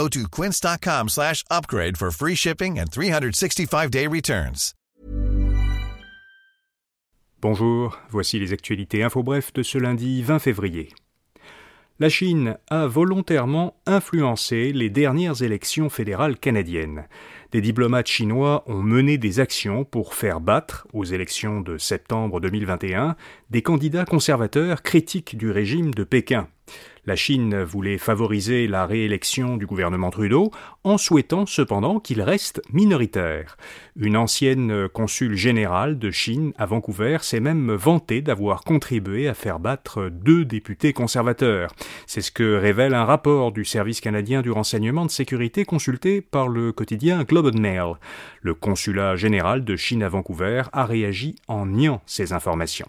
Go to quince.com slash upgrade for free shipping and 365-day returns. Bonjour, voici les actualités info-bref de ce lundi 20 février. La Chine a volontairement influencé les dernières élections fédérales canadiennes. Des diplomates chinois ont mené des actions pour faire battre, aux élections de septembre 2021, des candidats conservateurs critiques du régime de Pékin. La Chine voulait favoriser la réélection du gouvernement Trudeau en souhaitant cependant qu'il reste minoritaire. Une ancienne consul générale de Chine à Vancouver s'est même vantée d'avoir contribué à faire battre deux députés conservateurs. C'est ce que révèle un rapport du Service canadien du renseignement de sécurité consulté par le quotidien Globe and Mail. Le consulat général de Chine à Vancouver a réagi en niant ces informations.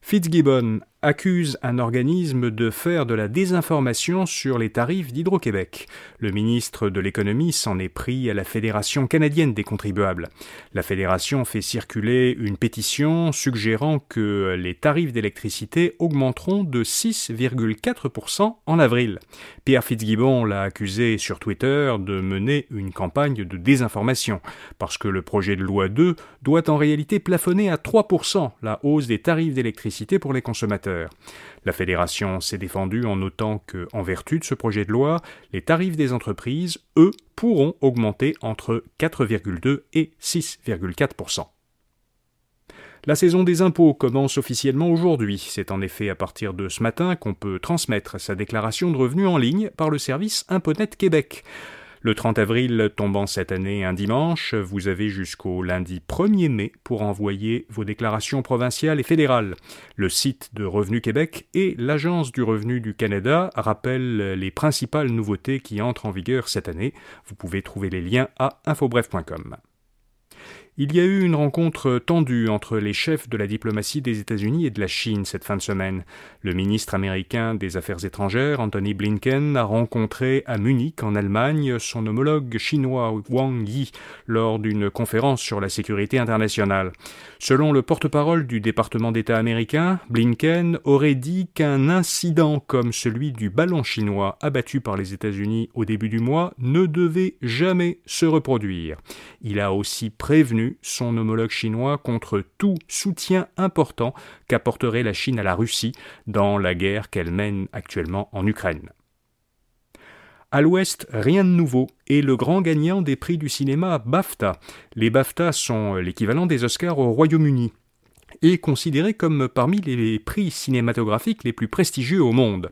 Fitzgibbon accuse un organisme de faire de la désinformation sur les tarifs d'Hydro-Québec. Le ministre de l'économie s'en est pris à la Fédération canadienne des contribuables. La fédération fait circuler une pétition suggérant que les tarifs d'électricité augmenteront de 6,4% en avril. Pierre Fitzgibbon l'a accusé sur Twitter de mener une campagne de désinformation, parce que le projet de loi 2 doit en réalité plafonner à 3% la hausse des tarifs d'électricité pour les consommateurs. La fédération s'est défendue en notant que, en vertu de ce projet de loi, les tarifs des entreprises, eux, pourront augmenter entre 4,2 et 6,4% la saison des impôts commence officiellement aujourd'hui. C'est en effet à partir de ce matin qu'on peut transmettre sa déclaration de revenus en ligne par le service Imponet Québec. Le 30 avril tombant cette année un dimanche, vous avez jusqu'au lundi 1er mai pour envoyer vos déclarations provinciales et fédérales. Le site de Revenu Québec et l'Agence du revenu du Canada rappellent les principales nouveautés qui entrent en vigueur cette année. Vous pouvez trouver les liens à infobref.com. Il y a eu une rencontre tendue entre les chefs de la diplomatie des États-Unis et de la Chine cette fin de semaine. Le ministre américain des Affaires étrangères, Anthony Blinken, a rencontré à Munich, en Allemagne, son homologue chinois Wang Yi lors d'une conférence sur la sécurité internationale. Selon le porte-parole du département d'État américain, Blinken aurait dit qu'un incident comme celui du ballon chinois abattu par les États-Unis au début du mois ne devait jamais se reproduire. Il a aussi prévenu son homologue chinois contre tout soutien important qu'apporterait la Chine à la Russie dans la guerre qu'elle mène actuellement en Ukraine. À l'Ouest, rien de nouveau, et le grand gagnant des prix du cinéma BAFTA. Les BAFTA sont l'équivalent des Oscars au Royaume-Uni et considéré comme parmi les prix cinématographiques les plus prestigieux au monde.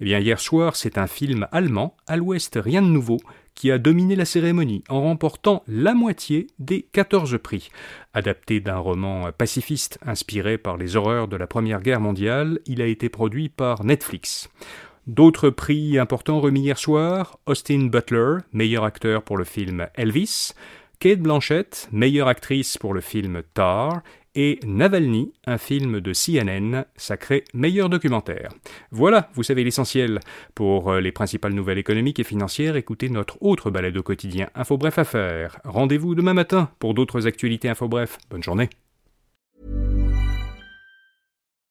Eh bien, hier soir, c'est un film allemand, À l'Ouest, rien de nouveau, qui a dominé la cérémonie en remportant la moitié des 14 prix. Adapté d'un roman pacifiste inspiré par les horreurs de la Première Guerre mondiale, il a été produit par Netflix. D'autres prix importants remis hier soir, Austin Butler, meilleur acteur pour le film Elvis, Kate Blanchett, meilleure actrice pour le film Tar, et Navalny, un film de CNN, sacré meilleur documentaire. Voilà, vous savez l'essentiel. Pour euh, les principales nouvelles économiques et financières, écoutez notre autre balade au quotidien InfoBref Affaires. Rendez-vous demain matin pour d'autres actualités InfoBref. Bonne journée.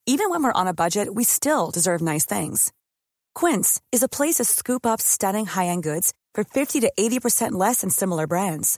Even when we're on a budget, we still deserve nice things. Quince is a place to scoop up stunning high-end goods for 50 to 80% less than similar brands.